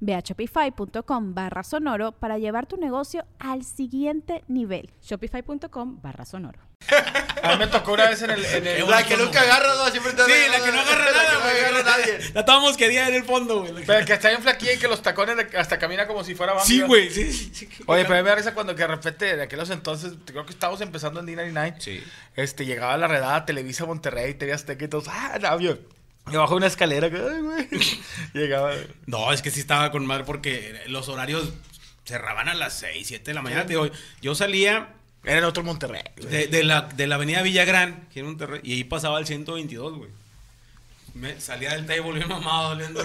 Ve a shopify.com barra sonoro para llevar tu negocio al siguiente nivel. Shopify.com barra sonoro. A mí me tocó una vez en el. En el La que nunca agarra, no, siempre está Sí, la que no agarra La que nada, no güey. agarra a nadie. La estábamos que día en el fondo, güey. Pero que está bien flaquilla y que los tacones hasta camina como si fuera Bambi. Sí, güey, sí, sí. sí. Oye, pero a mí me da risa cuando que de repente, de aquellos entonces, creo que estábamos empezando en D99. Sí. Este, llegaba la redada Televisa Monterrey, TV Azteca y todos, ah, no. Y bajo una escalera, que, ay, güey. Llegaba. No, es que sí estaba con madre porque los horarios cerraban a las 6, 7 de la mañana. Digo, yo salía Era en otro Monterrey. de, de la, de la avenida Villagrán, aquí en Monterrey, y ahí pasaba el 122, güey. Me salía del table bien mamado, oliendo,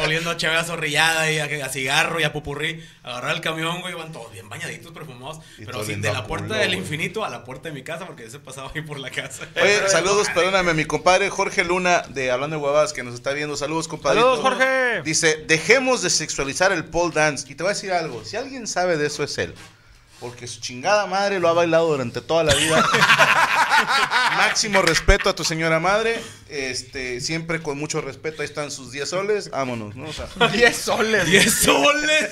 oliendo a chévere zorrillada y a, a cigarro y a pupurrí. Agarrar el camión, güey, iban todos bien bañaditos, perfumados. Y pero oliendo de a la puerta culo, del güey. infinito a la puerta de mi casa, porque ese pasaba ahí por la casa. Oye, saludos, perdóname, mi compadre Jorge Luna de Hablando de Huevadas que nos está viendo. Saludos, compadre. Saludos, Jorge. Dice, dejemos de sexualizar el pole dance. Y te voy a decir algo, si alguien sabe de eso es él. Porque su chingada madre lo ha bailado durante toda la vida. Máximo respeto a tu señora madre. Este, siempre con mucho respeto. Ahí están sus 10 soles. Vámonos, ¿no? O sea, 10 soles. 10 soles.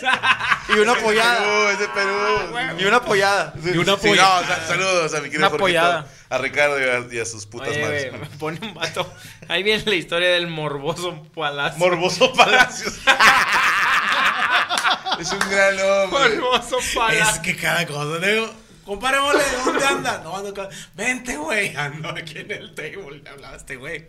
Y una apoyada. Perú, es de Perú. Y una apoyada. Y una Sí, polla. no, o sea, saludos a mi querido pollada. A Ricardo y a, y a sus putas Oye, madres. me pone un vato. Ahí viene la historia del morboso palacio. Morboso Palacios. es un gran hombre. morboso palacio. Es que cada cosa, digo, compadre mole, ¿dónde andas? No, ando acá. Vente, güey. Ando aquí en el table. Le hablaba a este güey.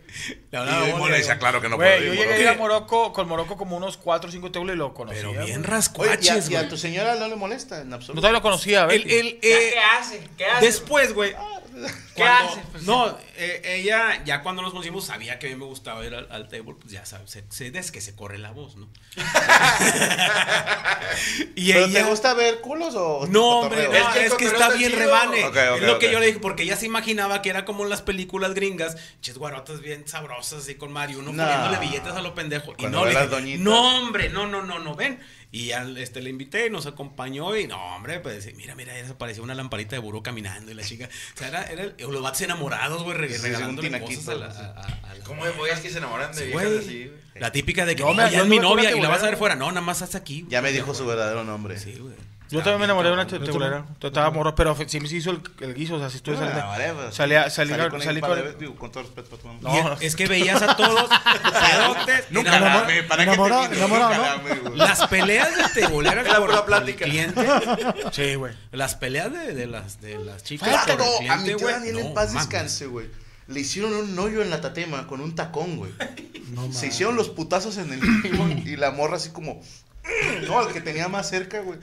Le hablaba Y Mole, decía, claro que no Güey, puedo yo llegué a Morocco. ir a Morocco, con Morocco como unos 4 o 5 tables y lo conocía. Pero güey. bien Oye, y a, rascuaches, y a güey. tu señora no le molesta en No absoluto. todavía lo conocía, a ver. El, el, ¿Qué, eh, qué hace? ¿Qué hace? Después, güey. ¿Qué cuando- hace? Pues, no, eh, ella ya cuando nos conocimos sabía que a mí me gustaba ir al, al table, pues ya sabes, se, se- es que se corre la voz, ¿no? y ¿Pero ella te gusta ver culos o No, hombre, no, Es que es que está está bien chido. rebane. Es lo que yo le dije, porque ella se imaginaba que era como en las películas gringas, ches guarotas bien sabrosas así con Mario, uno No. poniéndole billetes a lo pendejo. Y no, le dije, no, hombre, no, no, no, no, ven. Y ya este, le invité y nos acompañó y no, hombre, pues mira, mira, ya se parecía una lamparita de buró caminando y la chica. O sea, era, era el- los vatos enamorados, güey, reg- Sí, sí, regalándole cosas a la, a- a- a la- ¿Cómo de pollas que se enamoran de Sí, viejas así, güey? La típica de que Yo no, me- ya yo es mi novia y la vas a ver fuera. No, nada más hasta aquí. Ya me dijo su verdadero nombre. Sí, güey. Yo también me bien enamoré de una tebulera. Yo estaba morro, pero sí me hizo el, el guiso, o sea, si estuve Ah, saliendo. whatever. Salía- salí Salí con- con, salí con- todo respeto para tu mamá. No. es, que veías a todos pedotes. Nunca Mira, la la- amé, ¿para qué te enamorado- enamorado, ¿no? Las peleas de teboleras La por, plática. el cliente. Sí, güey. Las peleas de, de las, de las chicas Fíjate, por el no, a mi tío güey. Daniel en no paz descanse, güey. Le hicieron un hoyo en la tatema con un tacón, güey. Se hicieron los putazos en el y la morra así como... No, al que tenía más cerca, güey.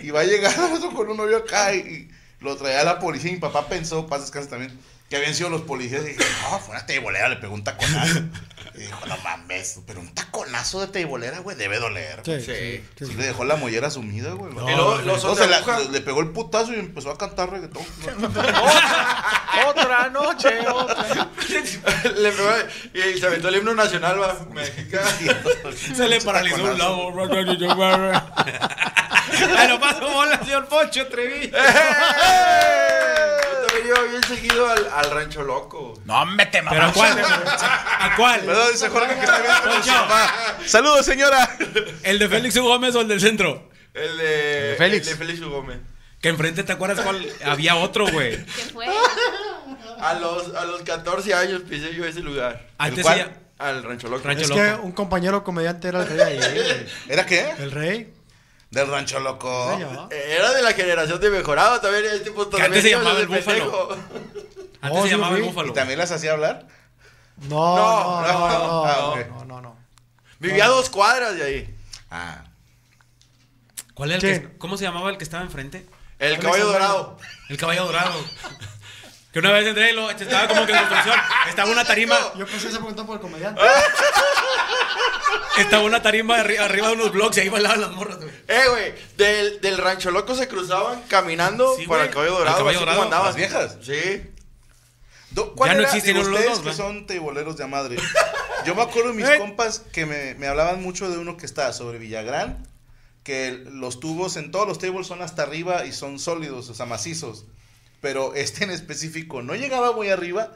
Y va llegando con un hoyo acá y, lo traía a la policía. Y mi papá pensó, paz descanse también, que habían sido los policías. Y dije, no, fue una tebolera, le pegó un taconazo. Y dijo, no mames, pero un taconazo de tebolera, güey, debe doler. Sí, Sí. Sí, le dejó la mollera sumida, güey. No, se la- aguja. le pegó el putazo y empezó a cantar reggaetón. Otra noche, otra. Le pegó y se aventó el himno nacional, va. Mexicano. Se le paralizó un lado. Bueno, paso bola, señor Poncho Trevi. Yo bien seguido al, al rancho loco. No, mete ¿Pero a cuál? ¿A cuál? Perdón, dice Jorge que está viendo con su. Saludos, señora. ¿El de Félix U. Gómez o el del centro? El de, El de Félix. El de Félix Gómez. Que enfrente, ¿te acuerdas cuál? Había otro, güey. ¿Qué fue? A los, a los 14 años pisé yo ese lugar. Antes cuál? ya- Al rancho loco. Rancho Es Loco. que un compañero comediante era el rey ahí. ¿Era qué? El rey. Del rancho loco. Era de la generación de mejorado también. Este tipo Que antes se llamaba el pendejo. Antes Oh, se sí, llamaba el búfalo. ¿Y también las hacía hablar? No, no, no, no, Ah, no, no, no, no. Vivía a dos cuadras de ahí. Ah. ¿Cuál era el que, ¿Cómo se llamaba el que estaba enfrente? El caballo dorado. El caballo dorado. Que una vez entré y lo, estaba como que en construcción. Estaba una tarima, Yo pensé que se preguntaba por el comediante. estaba una tarima arri- arriba de unos blocks y ahí bailaban las morras, güey. Eh, güey, del, del rancho loco se cruzaban caminando Sí, para güey. el caballo Al dorado. caballo así dorado. andaban. ¿Las viejas? Sí. ¿Cuál Ya no existen los dos, que son teiboleros de a madre. Yo me acuerdo de mis Ey. compas que me, me hablaban mucho de uno que está sobre Villagrán, que el- los tubos en todos los tables son hasta arriba y son sólidos, o sea, macizos. Pero este en específico no llegaba muy arriba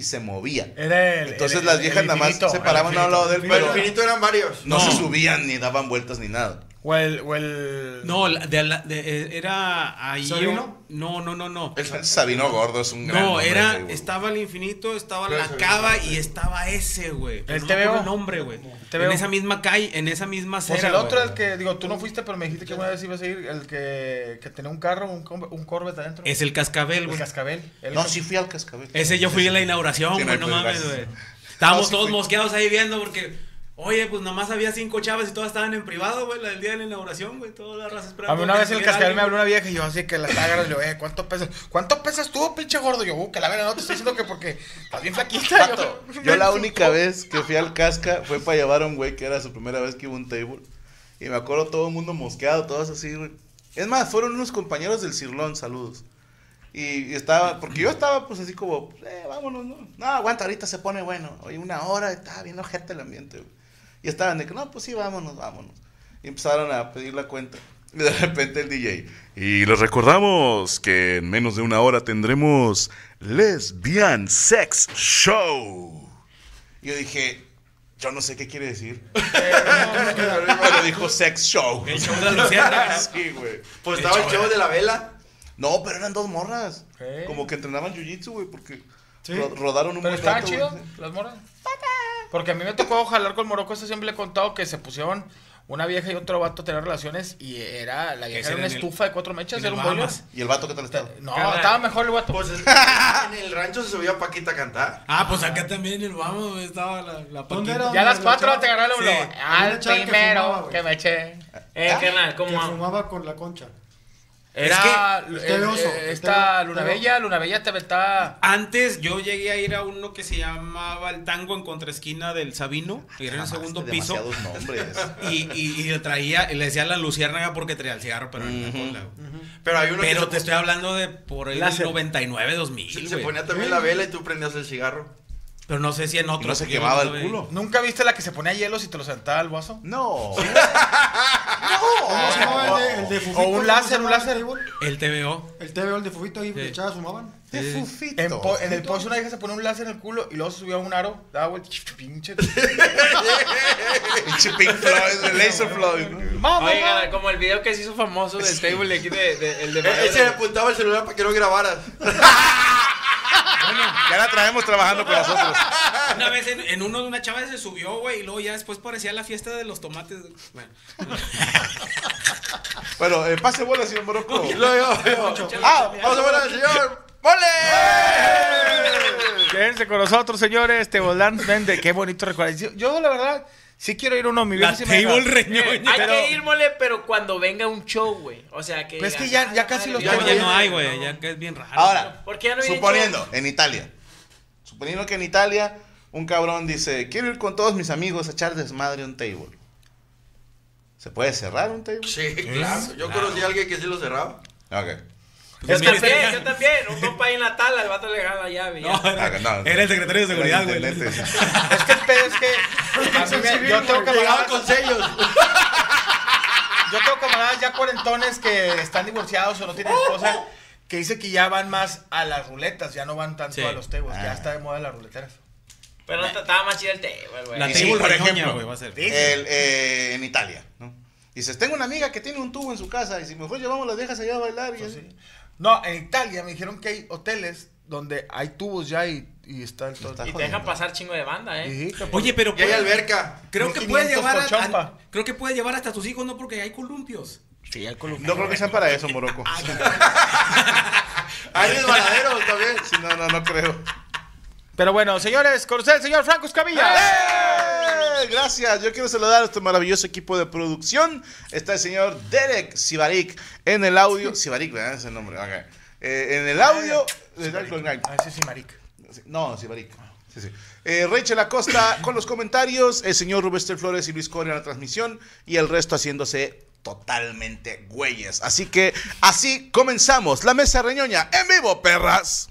y se movía. Era el- Entonces el- las viejas el nada más se paraban a un lado de él, Pero pero el infinito eran varios. no, No. se subían ni daban vueltas ni nada. O el. O el... No, la- de, la- de- eh, era ahí. ¿Sabino? No, no, no, no. El Sabino Gordo es un gran No, nombre era, estaba el infinito, estaba Pero la cava y estaba ese, güey. Pero El no el nombre, güey. En esa misma calle, en esa misma acera, Pues el otro, güey. el que, digo, tú no fuiste, pero me dijiste que una vez ibas a ir, el que, que tenía un carro, un, un Corvette adentro. Es el cascabel, el güey. cascabel. El No, sí fui al cascabel. Ese yo fui a la inauguración, Sí, güey, no, no, pues, mames, gracias. güey. Estábamos No, sí todos fui. mosqueados ahí viendo porque, oye, pues nomás había cinco chavas y todas estaban en privado, güey, la del día de la inauguración, güey, toda la raza esperando. A mí una vez el cascabel me habló una vieja y yo así que la estaba agarrando y le digo, eh, ¿cuánto pesas? ¿Cuánto pesas tú, pinche gordo? Yo, uh, que la verdad no te estoy diciendo que porque estás bien flaquita. Vato, Yo la única vez que fui al casca fue para llevar a un güey que era su primera vez que iba a un table. Y me acuerdo todo el mundo mosqueado, todos así, güey. Es más, fueron unos compañeros del Cirlón, saludos. Y, estaba, porque yo estaba pues así como, eh, vámonos, ¿no? No, aguanta, ahorita se pone bueno. Oye, una hora, estaba bien ojete el ambiente, güey. Y estaban de que, no, pues sí, vámonos, vámonos. Y empezaron a pedir la cuenta. Y de repente el DJ. Y les recordamos que en menos de una hora tendremos Lesbian Sex Show. Y yo dije, yo no sé qué quiere decir. Pero dijo sex show. El show de la luciérnaga. Sí, güey. Pues estaba el show de la vela. No, pero eran dos morras. Como que entrenaban jiu-jitsu, güey, porque Sí. ro- rodaron un Pero chido las moras. Porque a mí me tocó jalar con Morocco, eso siempre le he contado que se pusieron una vieja y otro vato a tener relaciones y era, la vieja era una el- estufa de cuatro mechas, era un. Bahamas. ¿Y el vato qué tal estaba? No, Carnal. estaba mejor el vato. Pues en el rancho se subía Paquita a cantar. Ah, pues acá también el vamos, estaba la, la ¿Dónde Paquita. era? ya a las la cuatro te agarré el Sí. Al chava que primero fumaba, que me eché. Eh, carnal, Que ¿cómo? fumaba con la concha. Era el eh, oso, eh, el esta de- Luna Bella, Luna Bella te vetaba. Antes yo llegué a ir a uno que se llamaba el tango en contraesquina del Sabino, que era en el segundo piso. Demasiados nombres. Y, y, y le traía, y le decía la luciérnaga porque traía el cigarro, pero en la cola. Pero hay uno Pero que te estoy hablando de por Láser. 99, 2000, se, se ponía también la vela y tú prendías el cigarro. Pero no sé si en ¿Y otro. no se quemaba el culo? ¿Nunca viste la que se ponía hielos y te lo sentaba al vaso? No. ¿Cómo se llamaba el de, el de Fufito? O un ¿Cómo láser, se un láser. el TVO. El TVO, el de Fufito ahí, echabas, fumaban. De fufito. En, po- en el pozo una vieja se ponía un láser en el culo y luego se subía a un aro, daba vuelta, pinche. Pinche Pink Floyd, de Laser Floyd. Mamá, como el video que se hizo famoso del table de aquí de, de- el de Él se le apuntaba el celular para que no grabaras. Ya la traemos trabajando con nosotros. Una vez en, en uno de una chava se subió, güey, y luego ya después parecía la fiesta de los tomates. Bueno. Bueno, eh, pase bola, señor Morocco. Ah, vamos a ver al señor. ¡Mole! Quédense con nosotros, señores. Table Dance vende. Qué bonito recuerdo. Yo, yo, la verdad, sí quiero ir a uno. Mi La vieja sí me table deja. reñoña. Hay Pero- que ir, mole, pero cuando venga un show, güey. O sea que. Pues es que ya- ya casi los Ya, tengo ya no hay, güey, ya que es bien raro. Ahora, ¿Por qué ya no suponiendo, en Italia. Suponiendo que en Italia un cabrón dice, quiero ir con todos mis amigos a echar desmadre a un table. ¿Se puede cerrar un table? Sí, claro. Yo conocí a alguien que sí lo cerraba. Ok. Yo también, yo también. Un compa ahí en la tala, el vato le dejaba la llave. No, era, Ah, no. era el secretario de seguridad, güey. Es que el pedo es que. yo tengo camaradas. con sellos. Yo tengo camaradas ya cuarentones que están divorciados o no tienen esposa. Que dice que ya van más a las ruletas, ya no van tanto Sí. a los tables. Ah. Ya está de moda las ruleteras. Pero no, estaba más chido el table, güey. La table sí, por ejemplo, güey, va a ser. El, eh, en Italia, ¿no? Dices, tengo una amiga que tiene un tubo en su casa y si mejor llevamos las viejas allá a bailar. Y Pues así. sí. No, en Italia me dijeron que hay hoteles donde hay tubos ya y, y está el todo. Y te dejan pasar chingo de banda, ¿eh? Sí, Oye, pero Y hay alberca. Creo que 1500 puede llevar a- creo que puede llevar hasta tus hijos no porque hay columpios. Sí, hay columnas. No creo que sea para eso, Morocco. Hay resbaladeros también. Sí, no, no, no creo. Pero bueno, señores, con usted el señor Franco Escamilla. ¡Eh! Gracias, yo quiero saludar a este maravilloso equipo de producción. Está el señor Derek Sibarik en el audio. Sibarik, ¿verdad? Ese es el nombre. ok. Eh, en el audio. Ah, ese sí, marica. No, Sibarik. Sí, sí. Eh, Rachel Acosta con los comentarios, el señor Rubester Flores y Luis Coria en la transmisión y el resto haciéndose totalmente güeyes. Así que así comenzamos la mesa reñoña en vivo, perras.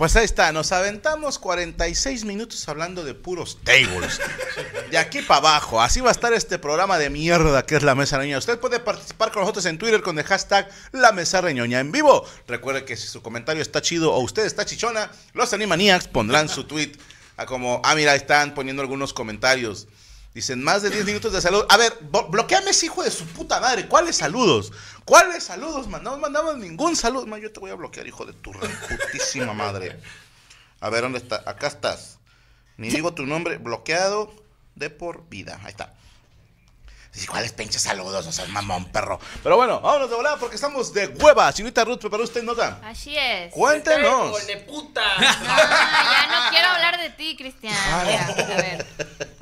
Pues ahí está, nos aventamos 46 minutos hablando de puros tables. De aquí para abajo, así va a estar este programa de mierda que es La Mesa Reñoña. Usted puede participar con nosotros en Twitter con el hashtag La Mesa Reñoña en vivo. Recuerde que si su comentario está chido o usted está chichona, los Animaniacs pondrán su tweet a como, ah, mira, están poniendo algunos comentarios. Dicen, más de 10 minutos de salud. A ver, bloqueame ese hijo de su puta madre. ¿Cuáles saludos? ¿Cuáles saludos, man? No mandamos ningún saludo. Man, yo te voy a bloquear, hijo de tu putísima madre. A ver, ¿dónde está? Acá estás. Ni digo tu nombre, bloqueado de por vida. Ahí está. Dice, ¿Cuáles pinches saludos? O sea, mamón, perro. Pero bueno, vámonos de volada porque estamos de hueva. Señorita Ruth, ¿preparó usted nota? Así es. Cuéntenos. puta! Ah, ya no quiero hablar de ti, Cristian. Ya, a ver.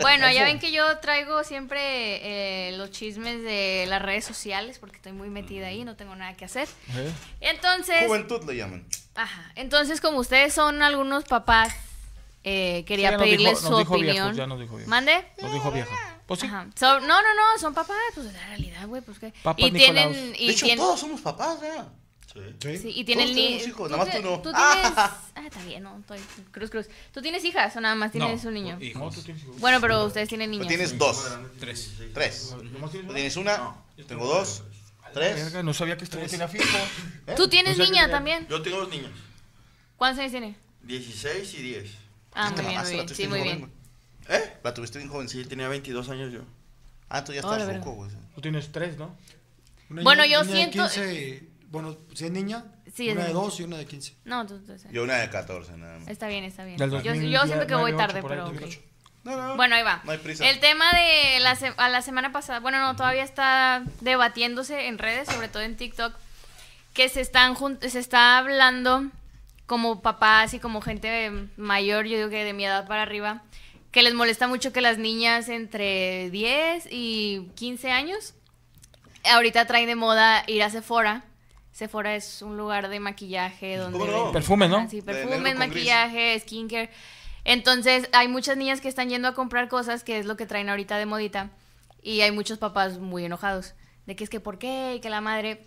Bueno, ya ven que yo traigo siempre eh, los chismes de las redes sociales porque estoy muy metida ahí, no tengo nada que hacer. Entonces, Juventud le llaman. ajá, entonces como ustedes son algunos papás, eh, quería Sí, pedirles dijo- su nos dijo opinión. viejos, ya nos dijo viejos. ¿Mande? Nos dijo vieja. Pues sí. Ajá. So- no, no, no, son papás, pues es la realidad, güey, pues qué. Papas y tienen, y De hecho, tienen, todos somos papás, ¿verdad? sí, y tienen Todos ni- tenemos hijos, tú nada más tú no. Tú tienes, ah, está bien, no, estoy, cruz, cruz. ¿Tú tienes hijas o nada más tienes No, un niño? hijos. Bueno, pero ustedes tienen Tú niños. tienes dos. Tres. Tres. ¿Tú tienes una? Tengo dos. Tres. Verga, no sabía que este güey tenía fijo. ¿Tú tienes No niña también? Yo tengo dos niños, ¿Cuántos años tiene? 16 y 10. Ah, muy bien, muy bien. Sí, muy bien. ¿Eh? La tuviste bien joven. Sí, tenía 22 años yo. Ah, tú ya Hola, estás verga. ruco, güey. Tú tienes tres, ¿no? Una Bueno, niña- yo niña de siento- 15, bueno, si es niña, Sí, es una de niña. dos y una de 15. No, tú, tú- Yo una de 14, nada más. está bien, está bien. Del Yo, 2000, yo siento que voy 2008, tarde, por ahí, pero ok. 2008. No, no. Bueno, ahí va. No hay prisa. El tema de la, se- a la semana pasada, bueno, no, todavía está debatiéndose en redes, sobre todo en TikTok, que se están jun- se está hablando como papás y como gente mayor, yo digo que de mi edad para arriba, que les molesta mucho que las niñas entre 10 y 15 años ahorita traen de moda ir a Sephora. Sephora es un lugar de maquillaje donde... ¿Cómo no? ¿no? Sí, perfumes, con gris. maquillaje, skincare. Entonces, hay muchas niñas que están yendo a comprar cosas, que es lo que traen ahorita de modita. Y hay muchos papás muy enojados. De que es que, ¿por qué? Y que la madre...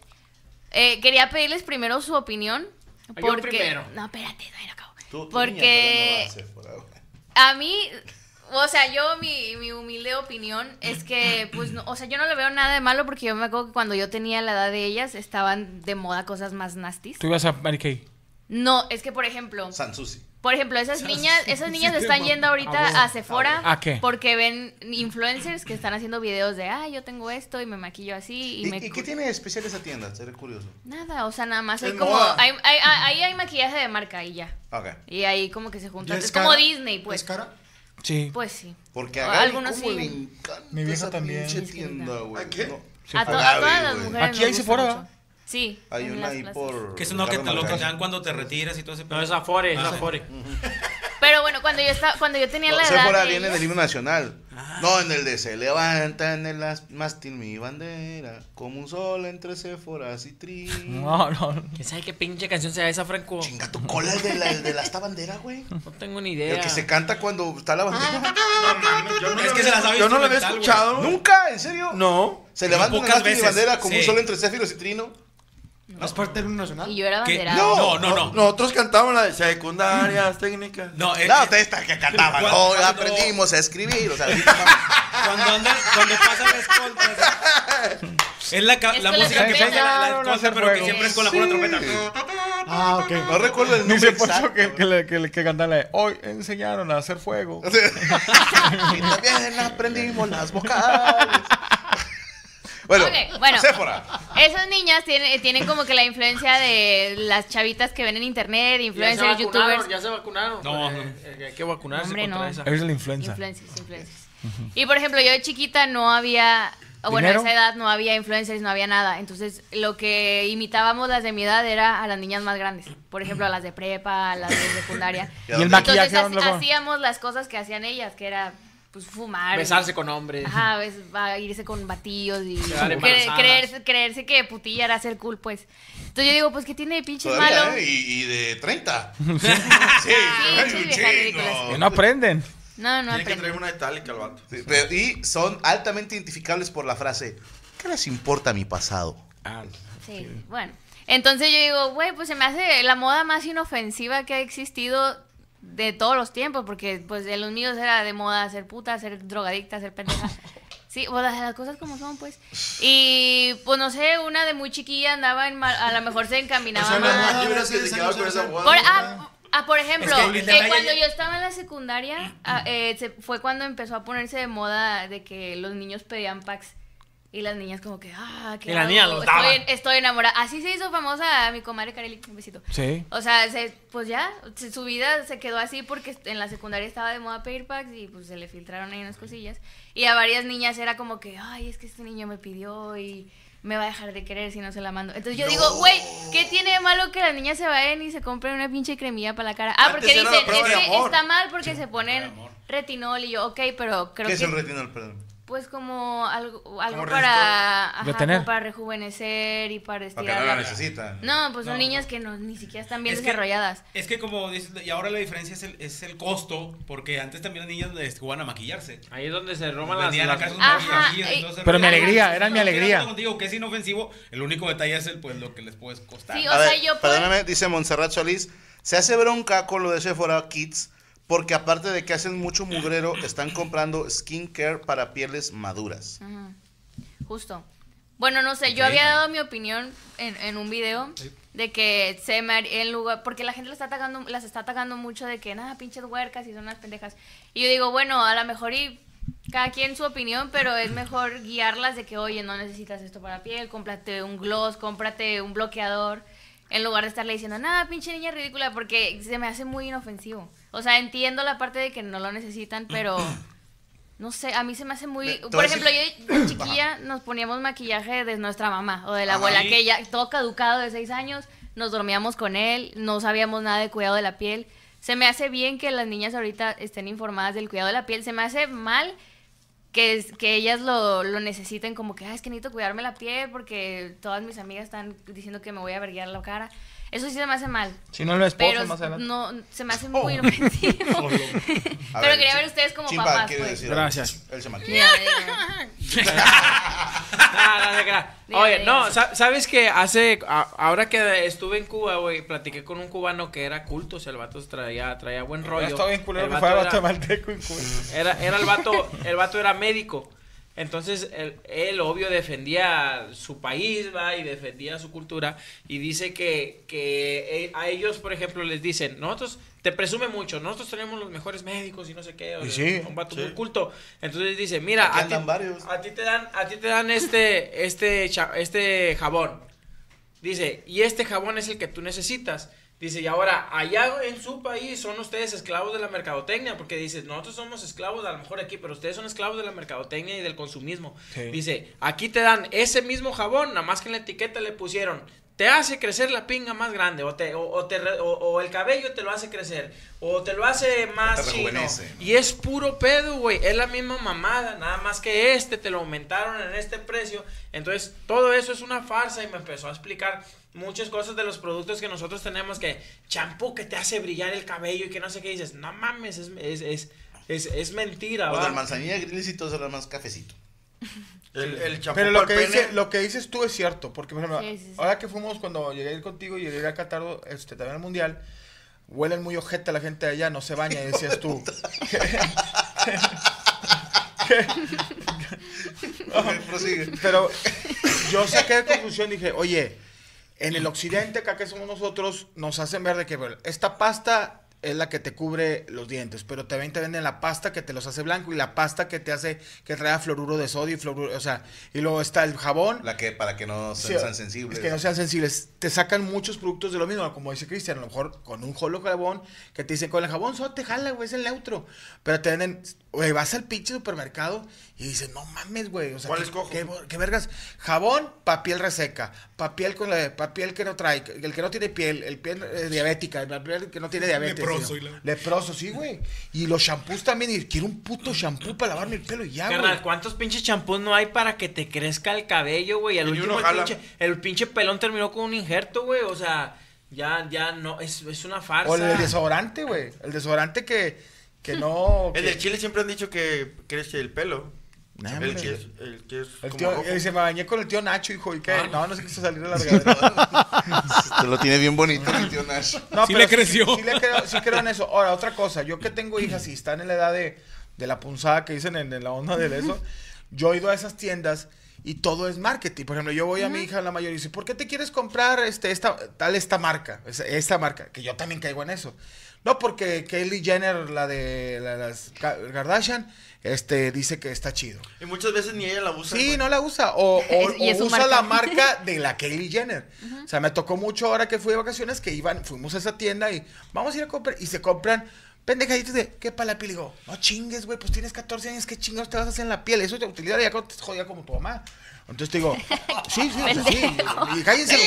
Eh, quería pedirles primero su opinión. Yo Porque... primero. No, espérate, no, no acabo. Tú- tú, Porque- niña, no. A mí, o sea, yo mi, mi humilde opinión es que, pues, no, o sea, yo no le veo nada de malo porque yo me acuerdo que cuando yo tenía la edad de ellas estaban de moda cosas más nasties. Tú ibas a Mary Kay. No, es que por ejemplo, Sansusi. por ejemplo, esas niñas, esas niñas están yendo ahorita a Sephora ¿A qué? porque ven influencers que están haciendo videos de, ah, yo tengo esto y me maquillo así y, ¿Y, me y qué tiene de especial esa tienda? Seré curioso. nada, o sea, nada más hay Es como, moda. hay, hay- ahí hay maquillaje de marca y ya. Ok. Y ahí como que se ¿Y juntan. Es, es como? Disney, pues. ¿Es cara? Sí. Pues sí. Porque a Gaby algunos sí. le encanta Mi vieja esa también. pinche Sí, tienda, güey. ¿A qué? No. A, to- Gaby, a todas las güey. mujeres. Aquí nos hay gusta Sephora, mucho. ¿verdad? Sí. Hay en una las ahí plazas. por... Que eso no que te Ricardo lo que te dan cuando te retiras y todo ese No, pedo. es Afore, es Ah. Afore. Pero bueno, cuando yo estaba, cuando yo tenía No, la edad Sephora de viene ellas- del himno nacional. Ah. No, en el de se levanta en el as- mástil mi bandera, como un sol entre Sephoras y tri. No, no. ¿Quién sabe qué pinche canción sea esa, Franco? Chinga tu cola, el de la, el de la esta bandera, güey. No tengo ni idea. El que se canta cuando está la bandera. No yo no Es lo que se la había- sabe Yo no lo había instrumental, güey. escuchado. ¿Nunca? ¿En serio? No. Se levanta en el mástil mi bandera como un sol entre Céfiros y Trino. ¿No es parte del himno nacional? Y yo era ¿Qué? banderada. No, no, no. Nosotros cantamos la de secundarias técnicas. No, eh, No, eh, ustedes están que cantaban. Cuando- No, cuando- aprendimos a escribir. O sea, ahorita, cuando andan, cuando pasan las contras. Es la, ca- Es la con la música que trompeta. pasa la, la a hacer pero que fuego. siempre es con la pura trompeta. Ah, ok. no recuerdo el nombre Dice exacto. que, que, le- que, le- que cantan la de, Hoy enseñaron a hacer fuego. y también aprendimos las vocales. Bueno, Ok, bueno. Sephora. Esas niñas tienen, tienen como que la influencia de las chavitas que ven en internet, Ya influencers, vacunaron, youtubers. ya se vacunaron. No, Eh, no. eh, Hay que vacunarse Hombre, contra no. esa. Es la influenza. Influencers, influencers. Y por ejemplo, yo de chiquita no había, bueno, a esa edad no había influencers, no había nada. Entonces, lo que imitábamos las de mi edad era a las niñas más grandes. Por ejemplo, a las de prepa, a las de secundaria. ¿Y el maquillaje, Entonces, ¿dónde haci- lo- hacíamos las cosas que hacían ellas, que era pues fumar. Besarse con hombres. Ajá, ves, va a irse con batillos y cre- creerse, creerse que putilla era ser cool, pues. Entonces yo digo, pues, ¿qué tiene de pinche Todavía, malo? ¿eh? Y, y de 30. sí, Sí, sí, chingo. ridículas. Que no aprenden. No, no Tiene que aprende. traer una itálica al vato. Sí, pero- y son altamente identificables por la frase, ¿qué les importa mi pasado? Ah, Sí, bueno. Entonces yo digo, güey, pues se me hace la moda más inofensiva que ha existido de todos los tiempos, porque pues en los míos era de moda ser puta, ser drogadicta, ser pendeja. Sí, o las, las cosas como son, pues. Y pues no sé, una de muy chiquilla andaba en mal- a lo mejor se encaminaba O sea, que se con esa. Por, ah, ah, por ejemplo, Es que eh, cuando yo estaba en la secundaria, ah, eh, se- fue cuando empezó a ponerse de moda de que los niños pedían packs. Y las niñas como que, ah, qué Y la hago? niña los estoy, daban. estoy enamorada. Así se hizo famosa mi comadre Kareli, un besito. Sí. O sea, se- pues ya, se- su vida se quedó así porque en la secundaria estaba de moda pedir packs y pues se le filtraron ahí unas cosillas. Y a varias niñas era como que, ay, es que este niño me pidió y me va a dejar de querer si no se la mando. Entonces yo digo, güey, ¿qué tiene de malo que las niñas se vayan y se compren una pinche cremilla para la cara? Ah, Antes porque dicen, es que está mal porque se ponen retinol y yo, ok, pero creo ¿Qué es que... el retinol, perdón? Pues como algo, algo Como para, ajá, Retener. como para rejuvenecer y para Para que estirar no la necesitan. No, pues son No. niñas que no, ni siquiera están bien Es que- desarrolladas. Es que como dices, y ahora la diferencia es el, es el costo, porque antes también las niñas les jugaban a maquillarse. Ahí es donde se roban las. Las- Ajá, y ese Pero mi alegría, era mi alegría. contigo que es inofensivo, el único detalle es el, pues, lo que les puedes costar. Sí, A o ver, sea, yo puedo- perdóname, dice Montserrat Solís, se hace bronca con lo de Sephora Kids porque aparte de que hacen mucho mugrero, están comprando skincare para pieles maduras. Justo. Bueno, no sé, yo había dado mi opinión en, en un video de que se me haría en lugar, porque la gente las está atacando, las está atacando mucho de que nada, pinches huercas y son unas pendejas. Y yo digo, bueno, a lo mejor y cada quien su opinión, pero es mejor guiarlas de que, oye, no necesitas esto para piel, cómprate un gloss, cómprate un bloqueador, en lugar de estarle diciendo, nada, pinche niña ridícula, porque se me hace muy inofensivo. O sea, entiendo la parte de que no lo necesitan, pero... No sé, a mí se me hace muy... Por ejemplo, yo de chiquilla nos poníamos maquillaje de nuestra mamá o de la abuela, que ya todo caducado de seis años, nos dormíamos con él, no sabíamos nada de cuidado de la piel. Se me hace bien que las niñas ahorita estén informadas del cuidado de la piel. Se me hace mal que, es- que ellas lo, lo necesiten como que, "Ay, es que necesito cuidarme la piel porque todas mis amigas están diciendo que me voy a verguiar la cara. Eso sí se me hace mal. Si no lo esposo Pero más adelante. no, se me hace muy inofensivo. A Pero quería ver ustedes como papás, pues. decir Gracias. Él se. Ah, no Oye, no, sa- ¿sabes que hace, a- ahora que estuve en Cuba, güey, platiqué con un cubano que era culto, o sea, el vato traía, traía buen rollo. Está bien culero El que vato era- guatemalteco y culero. Era, era el vato, el vato era médico. Entonces, él, él, obvio defendía su país, va, y defendía su cultura. Y dice que, que eh, a ellos, por ejemplo, les dicen, nosotros, te presume mucho, nosotros tenemos los mejores médicos y no sé qué. o sí, un vato sí. muy culto. Entonces dice, mira, Aquí a ti, te dan, a ti te dan este, este, este jabón. Dice, y este jabón es el que tú necesitas. Dice, y ahora, allá en su país son ustedes esclavos de la mercadotecnia, porque dice, nosotros somos esclavos a lo mejor aquí, pero ustedes son esclavos de la mercadotecnia y del consumismo. Sí. Dice, aquí te dan ese mismo jabón, nada más que en la etiqueta le pusieron, te hace crecer la pinga más grande, o, te, o, o te o- o el cabello te lo hace crecer, o te lo hace más chino. Y es puro pedo, güey. Es la misma mamada. Nada más que este te lo aumentaron en este precio. Entonces, todo eso es una farsa. Y me empezó a explicar muchas cosas de los productos que nosotros tenemos. Que champú que te hace brillar el cabello y que no sé qué dices. No mames, es, es, es, es, es mentira, O del manzanilla gris y todo eso más cafecito. El, el champú Pero lo que, pene. dice, lo que dices tú es cierto, porque por ejemplo, Sí, sí, sí. ahora que fuimos cuando llegué a ir contigo y llegué a Qatar, este, también al Mundial, huelen muy ojete la gente de allá, no se baña, y decías tú. Pero yo saqué de conclusión, dije, oye, en el occidente, acá que somos nosotros, nos hacen ver de que esta pasta es la que te cubre los dientes, pero también te venden la pasta que te los hace blanco y la pasta que te hace que trae fluoruro de sodio y fluoruro, o sea, y luego está el jabón. La que para que no Sí, sean sensibles. Es que no sean sensibles. Te sacan muchos productos de lo mismo, como dice Cristian, a lo mejor con un jolo jabón que te dicen con el jabón solo te jala, güey, es el neutro. Pero te venden, güey, vas al pinche supermercado y dices, no mames, güey. O sea, ¿Cuál ¿qué, escojo? qué, qué vergas? Jabón, pa' piel reseca, pa' piel con la, pa' piel que no trae, el que no tiene piel, el piel eh, diabética, el piel que no tiene diabetes. Leproso, sino- y la- Leproso, sí, güey. Y los shampoos también, y quiero un puto shampoo para lavarme el pelo y ya, güey. Carnal, ¿cuántos pinches champús no hay para que te crezca el cabello, güey? El Y último, uno el pinche, el pinche pelón terminó con un injerto, güey. O sea, ya, ya no, es, es una farsa. O el desodorante, güey. El desodorante que, que no. El que- del chile siempre han dicho que crece el pelo. Nah, el, que es, el que es El tío, eh, se me bañé con el tío Nacho, hijo, ¿y qué? Ah. No, no sé qué se salir de la regadera. Te lo tiene bien bonito el tío Nash. No, Sí pero le creció. Sí, le creo, sí creo en eso. Ahora, otra cosa. Yo que tengo hijas y están en la edad de, de la punzada que dicen en, en la onda de eso, yo he ido a esas tiendas y todo es marketing. Por ejemplo, yo voy a mi hija, la mayor, y dice, ¿por qué te quieres comprar este, esta, tal esta marca? Esa- Esta marca, que yo también caigo en eso. No, porque Kylie Jenner, la de la- las Ka- Kardashian, este, dice que está chido. Y muchas veces ni ella la usa. Sí, güey. no la usa. O, o- Y es o su usa marca. la marca de la Kylie Jenner. O sea, me tocó mucho ahora que fui de vacaciones que iban, fuimos a esa tienda y vamos a ir a comprar. Y se compran pendejaditos de, ¿qué para la piel? Y digo, no chingues, güey, pues tienes 14 años, ¿qué chingados te vas a hacer en la piel? Eso te utiliza ya te jodía como tu mamá. Entonces te digo, sí, sí, o sea, sí. Y cállense.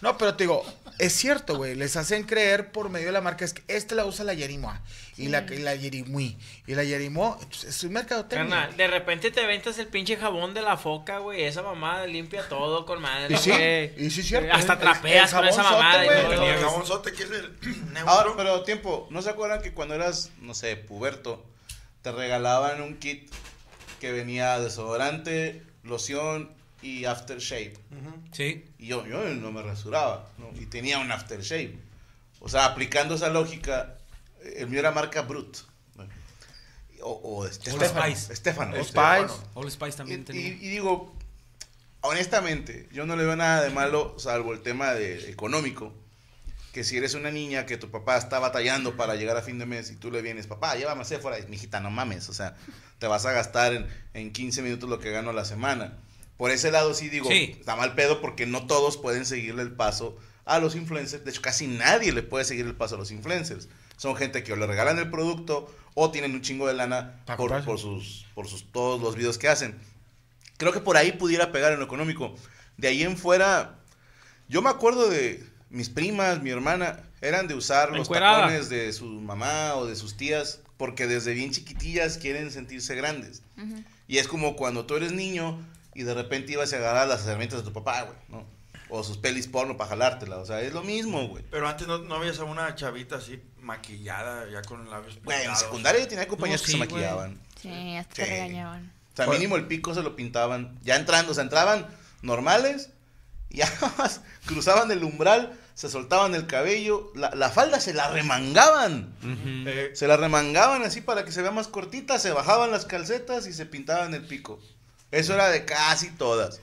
No, pero te digo, es cierto, güey. Les hacen creer por medio de la marca. Es que esta la usa la Yerimoa. Y la, y la Yerimui. Y la Yerimoa pues, es un mercadotecnia. Carnal, de repente te ventas el pinche jabón de la foca, güey. Esa mamada limpia todo con madre. Y sí, y sí es cierto. Hasta El- trapeas el con esa jabonzote, mamada. y El jabonzote que es el. Ahora, pero tiempo, ¿no se acuerdan que cuando eras, no sé, puberto, te regalaban un kit que venía desodorante, loción y aftershave? Sí. Y yo, yo no me rasuraba, ¿no? Y tenía un aftershave. O sea, aplicando esa lógica, eh, el mío era marca Brut. O, o. Spice. Stefano. Old Stefano. Spice. All Spice también y- tenía. y digo, honestamente, yo no le veo nada de malo, salvo el tema de, económico. Que si eres una niña que tu papá está batallando para llegar a fin de mes y tú le vienes, papá, llévame a Sephora, y, mijita, no mames, o sea, te vas a gastar en, en 15 minutos lo que gano a la semana. Por ese lado sí digo, Sí. está mal pedo porque no todos pueden seguirle el paso a los influencers. De hecho, casi nadie le puede seguir el paso a los influencers. Son gente que o le regalan el producto o tienen un chingo de lana por sus, por sus, todos los videos que hacen. Creo que por ahí pudiera pegar en lo económico. De ahí en fuera, yo me acuerdo de mis primas, mi hermana, Eran de usar los Encuerada. tacones de su mamá o de sus tías, porque desde bien chiquitillas quieren sentirse grandes. Y es como cuando tú eres niño y de repente ibas a agarrar las herramientas de tu papá, güey, ¿no? O sus pelis porno para jalártela. O sea, es lo mismo, güey. Pero antes no, no veías a una chavita así maquillada, ya con labios Güey, en pintados. secundaria yo tenía compañeros No, que sí, se güey. maquillaban. Sí, hasta Sí. te regañaban. O sea, mínimo el pico se lo pintaban. Ya entrando, o sea, entraban normales, y ya más cruzaban el umbral, se soltaban el cabello, la, la falda se la remangaban. Eh, Se la remangaban así para que se vea más cortita, se bajaban las calcetas y se pintaban el pico. Eso era de casi todas.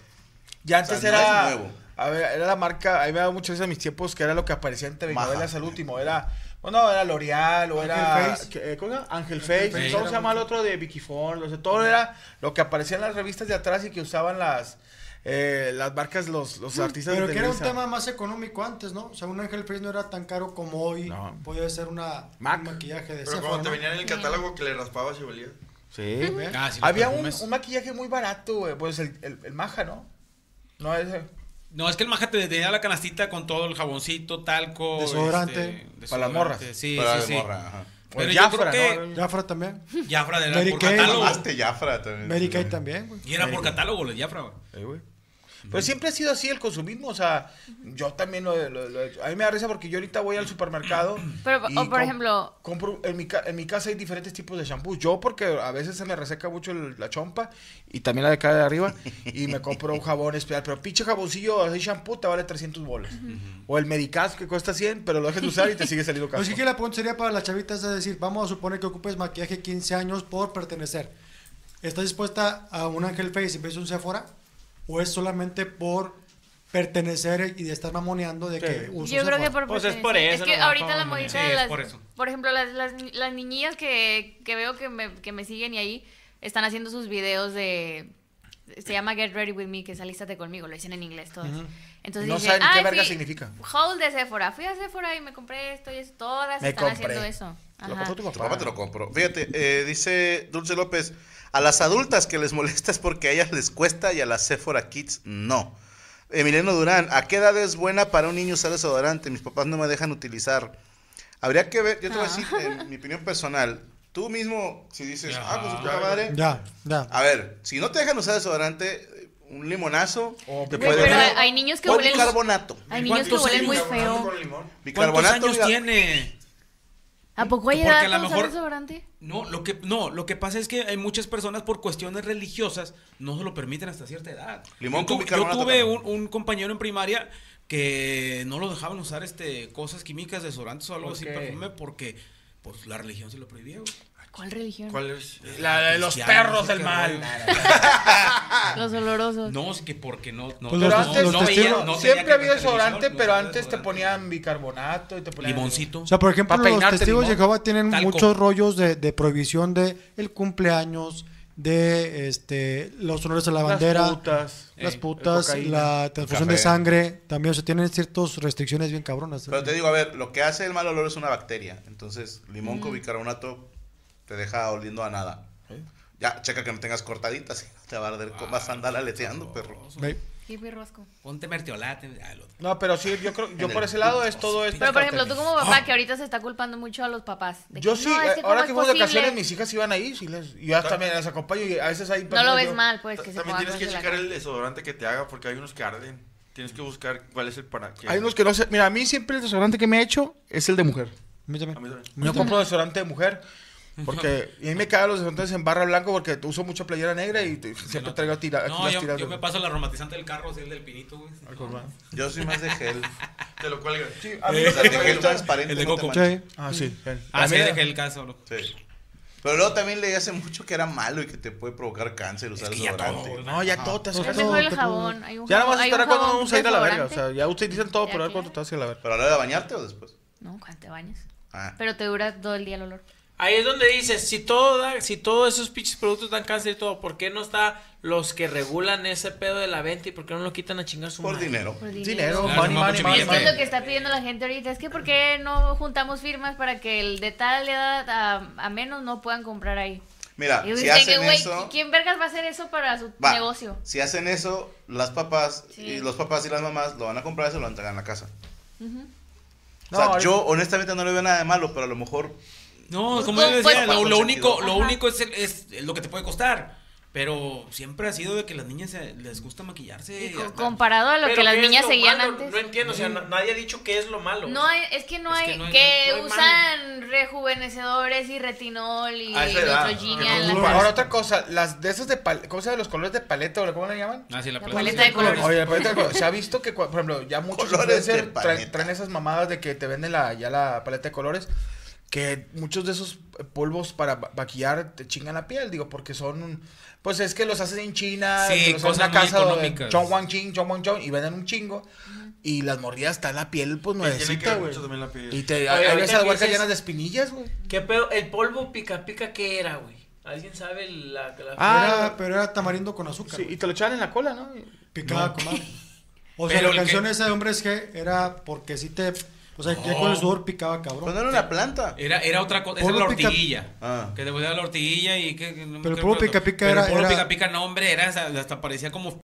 Ya antes O sea, no era. es nuevo. A ver, era la marca. A mí me daba muchas veces a mis tiempos que era lo que aparecía en TV Maja. novelas al último. Era. Bueno, era L'Oreal o Ángel era. Face. ¿qué- eh, ¿Cómo se llama? Ángel Face. Face ¿Cómo era se llama el otro de Vicky Ford? O sea, todo era lo que aparecía en las revistas de atrás y que usaban las. eh, las marcas, los, los artistas Pero de que era un tema más económico antes, ¿no? O sea, un Ángel Face no era tan caro como hoy. No. Podía ser una, Mac. un maquillaje de pero cuando te ¿no? venía en el catálogo que le raspabas y olía. Sí. Ah, sí, Había un, un maquillaje muy barato, güey. Pues el, el, el maja, ¿no? No, ese. No, es que el maja te tenía la canastita con todo el jaboncito, talco. Desodorante. este, Para las desodorante. morras. Sí, Para sí, sí. morra, ajá. Pero yo Jafra, creo ¿no? Jafra también. Jafra de la Mary por Kay. catálogo. Jafra también. Mary Kay también, güey. Y era por catálogo, los Jafra, güey. Sí, güey. Pero siempre ha sido así el consumismo, o sea, yo también lo, lo- lo he hecho. A mí me da risa porque yo ahorita voy al supermercado. Pero, y o por ejemplo, Compro, en mi, ca- en mi casa hay diferentes tipos de shampoo. Yo porque a veces se me reseca mucho el- la chompa y también la de acá de arriba y me compro un jabón especial. Pero pinche jaboncillo, así shampoo te vale 300 bolas. O el Medicaz que cuesta 100, pero lo dejas de usar y te sigue saliendo caro. Así que la pregunta sería para las chavitas es decir, vamos a suponer que ocupes maquillaje 15 años por pertenecer. ¿Estás dispuesta a un Ángel Face en vez de un Sephora? ¿O es solamente por pertenecer y de estar mamoneando de Sí. que uso yo creo que por Pues es por eso, Es que lo ahorita la modita sí, de es las... por eso. Por ejemplo, las, las, las niñillas que, que veo que me, que me siguen y ahí están haciendo sus videos de... Se llama Get Ready With Me, que es alístate conmigo, lo dicen en inglés todas. Entonces No dicen, saben qué "Ay, verga fui- significa". Haul de Sephora. Fui a Sephora y me compré esto y eso. Todas Me están compré. haciendo eso. Lo Ajá. compró tu Tu papá. papá te lo compro. Fíjate, eh, dice Dulce López, a las adultas que les molesta es porque a ellas les cuesta y a las Sephora Kids no. Emiliano Durán, ¿a qué edad es buena para un niño usar desodorante? Mis papás no me dejan utilizar. Habría que ver, yo te voy a decir, en mi opinión personal, tú mismo, si dices, Ya. ah, pues su puta madre. Ya, ya. A ver, si no te dejan usar desodorante, un limonazo, O te puede pero dar- hay- niños que o huelen- bicarbonato. Hay niños que ¿Cuántos huelen muy feo. Limón. ¿Cuántos Bicarbonato. años tiene? ¿A poco hay edad a lo para usar mejor- desodorante? No, lo que no, lo que pasa es que hay muchas personas por cuestiones religiosas no se lo permiten hasta cierta edad. Limón yo, con tu- yo tuve un, un compañero en primaria que no lo dejaban usar este cosas químicas, desodorantes o algo ¿Por así, perfume porque pues la religión se lo prohibía. güey. ¿Cuál religión? ¿Cuál es? La de los Cristiano, perros del mal. Los olorosos. No, es que porque no no Pues Pero los- antes, los no, testigos- siempre había desodorante, pero no antes te ponían bicarbonato y te ponían Limoncito. O sea, por ejemplo, los testigos de limón. Jehová tienen Talco. muchos rollos de, de prohibición de el cumpleaños, de este los honores a la bandera, Las putas. las Eh, putas, cocaína, la transfusión de sangre, también o sea, tienen ciertas restricciones bien cabronas. Pero te digo, a ver, lo que hace el mal olor es una bacteria. Entonces, limón con bicarbonato te deja oliendo a nada. Ya, checa que no tengas cortaditas y no te va a arder. co- vas a andar aleteando, perro. Qué pirrosco. Ponte mertiolate. ah, No, pero sí, yo creo, yo por ese lado es todo esto. Pero por ejemplo, tú como papá que ahorita se está culpando mucho a los papás. de Yo que, sí, "No, es que cómo ahora que fuimos de posible". vacaciones, mis hijas iban ahí, sí les, y yo también las acompaño y a veces hay No lo ves yo- mal, pues, que se También tienes que checar el desodorante que te haga porque hay unos que arden. Tienes que buscar cuál es el para qué. Hay unos que no sé, mira, a mí siempre el desodorante que me he hecho es el de mujer. A mí también. A mí también. Yo compro desodorante de mujer. Porque y a mí me cagan los desodorantes en barra blanco porque uso mucha playera negra y te- siempre traigo tira, No, las yo, tiras yo de- me paso la aromatizante del carro, así el del pinito, güey. Yo soy más de gel. Te lo cuelgan. Sí, a mí Eh, no O sea, de gel transparente. el de no te coco. Sí. Ah, sí. el- Ah, a sí, mí- dejé el caso, bro. Sí. Pero luego también leí hace mucho que era malo y que te puede provocar cáncer usar que ya desodorante. todo, No, ya todo te hace Todo, Es mejor el todo. jabón. Hay un Ya nada más estará cuando vamos a ir a la verga. O desodorante. sea, ya utilizan todo, pero a ver que cuánto ya. te hace la verga. ¿Pero a la hora de bañarte o después? No, cuando te bañas. Ah. Pero te dura todo el día el olor. Ahí es donde dices, si todo da, si todos esos pinches productos dan cáncer y todo, ¿por qué no está los que regulan ese pedo de la venta y por qué no lo quitan a chingar su Por madre? dinero. Por Dinero, Claro, money, no, money, mucho money, Es lo que está pidiendo la gente ahorita. Es que ¿por qué no juntamos firmas para que el de tal edad a, a menos no puedan comprar ahí? Mira, Y si que, hacen güey, eso... ¿quién vergas va a hacer eso para su Va, negocio? Si hacen eso, las papás Sí. y los papás y las mamás lo van a comprar y se lo van a entregar en la casa. O sea, No, yo honestamente no le veo nada de malo, pero a lo mejor No, como Pues, yo pues, decía, lo, lo único, lo único es, el- es, lo que te puede costar. Pero siempre ha sido de que las niñas se- les gusta maquillarse. Y comparado a lo Pero que las ¿qué es niñas lo seguían malo? antes. No entiendo, o sea, na- nadie ha dicho qué es lo malo. No hay, es que no Es hay, que que, no hay- no hay usan rejuvenecedores y retinol y A esa edad. Neutrogena en la Ahora, otra cosa, las de esas de pal- ¿cómo se llama? Los colores de paleta o cómo le llaman? Ah, sí, la La paleta. paleta de colores. Oye, la paleta de colores. Se ha visto que, por ejemplo, ya muchos Colores de influencers traen, traen esas mamadas de que te venden la, ya la paleta de colores. Que muchos de esos polvos para ma- maquillar te chingan la piel, digo, porque son. Pues es que los hacen en China, Sí, hacen en cosas una muy casa. Chong Wang Ching, Chong Wang Chong, y venden un chingo. Y las mordidas está la piel, pues nuevecita, güey. mucho también la piel. Y te, Oye, hay veces las huercas llenas de espinillas, güey. ¿Qué pedo? ¿El polvo pica pica qué era, güey? ¿Alguien sabe la, la Ah, Era- pero era tamarindo con azúcar. Sí, güey. y te lo echaban en la cola, ¿no? Picada con agua. O sea, Pero la canción que- esa de hombres G era porque si te. O sea, ya con el sudor picaba cabrón. Pues no era una planta. Era, era otra cosa, esa la pica- ortiguilla. Ah. Que te volvía la ortiguilla y que... que no me Pero el acuerdo polvo pica pica Pero era- el polvo era- pica pica no, hombre, era, hasta parecía como